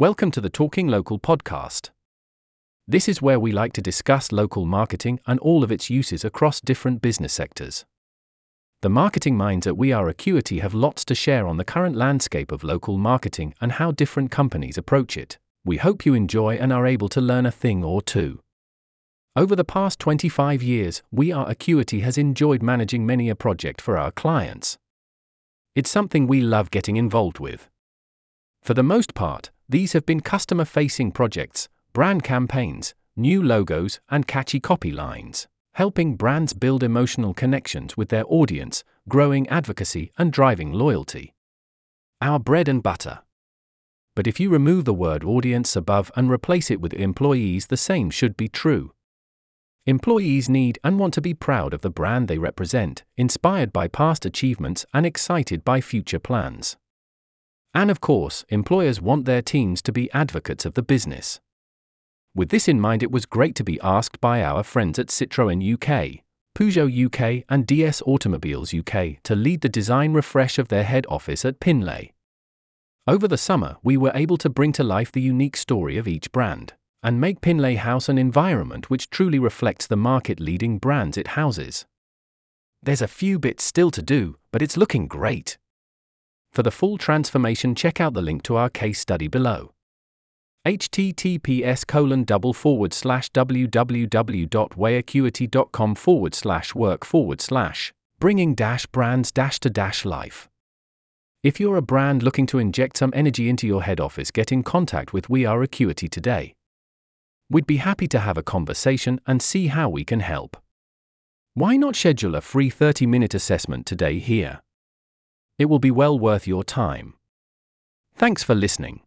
Welcome to the Talking Local podcast. This is where we like to discuss local marketing and all of its uses across different business sectors. The marketing minds at We Are Acuity have lots to share on the current landscape of local marketing and how different companies approach it. We hope you enjoy and are able to learn a thing or two. Over the past 25 years, We Are Acuity has enjoyed managing many a project for our clients. It's something we love getting involved with. For the most part, these have been customer facing projects, brand campaigns, new logos, and catchy copy lines, helping brands build emotional connections with their audience, growing advocacy, and driving loyalty. Our bread and butter. But if you remove the word audience above and replace it with employees, the same should be true. Employees need and want to be proud of the brand they represent, inspired by past achievements and excited by future plans. And of course, employers want their teams to be advocates of the business. With this in mind, it was great to be asked by our friends at Citroën UK, Peugeot UK, and DS Automobiles UK to lead the design refresh of their head office at Pinley. Over the summer, we were able to bring to life the unique story of each brand and make Pinley House an environment which truly reflects the market leading brands it houses. There's a few bits still to do, but it's looking great. For the full transformation, check out the link to our case study below. https colon double forward slash www.weareacuity.com forward slash work forward slash bringing dash brands dash to dash life. If you're a brand looking to inject some energy into your head office, get in contact with We Are Acuity today. We'd be happy to have a conversation and see how we can help. Why not schedule a free 30 minute assessment today here? It will be well worth your time. Thanks for listening.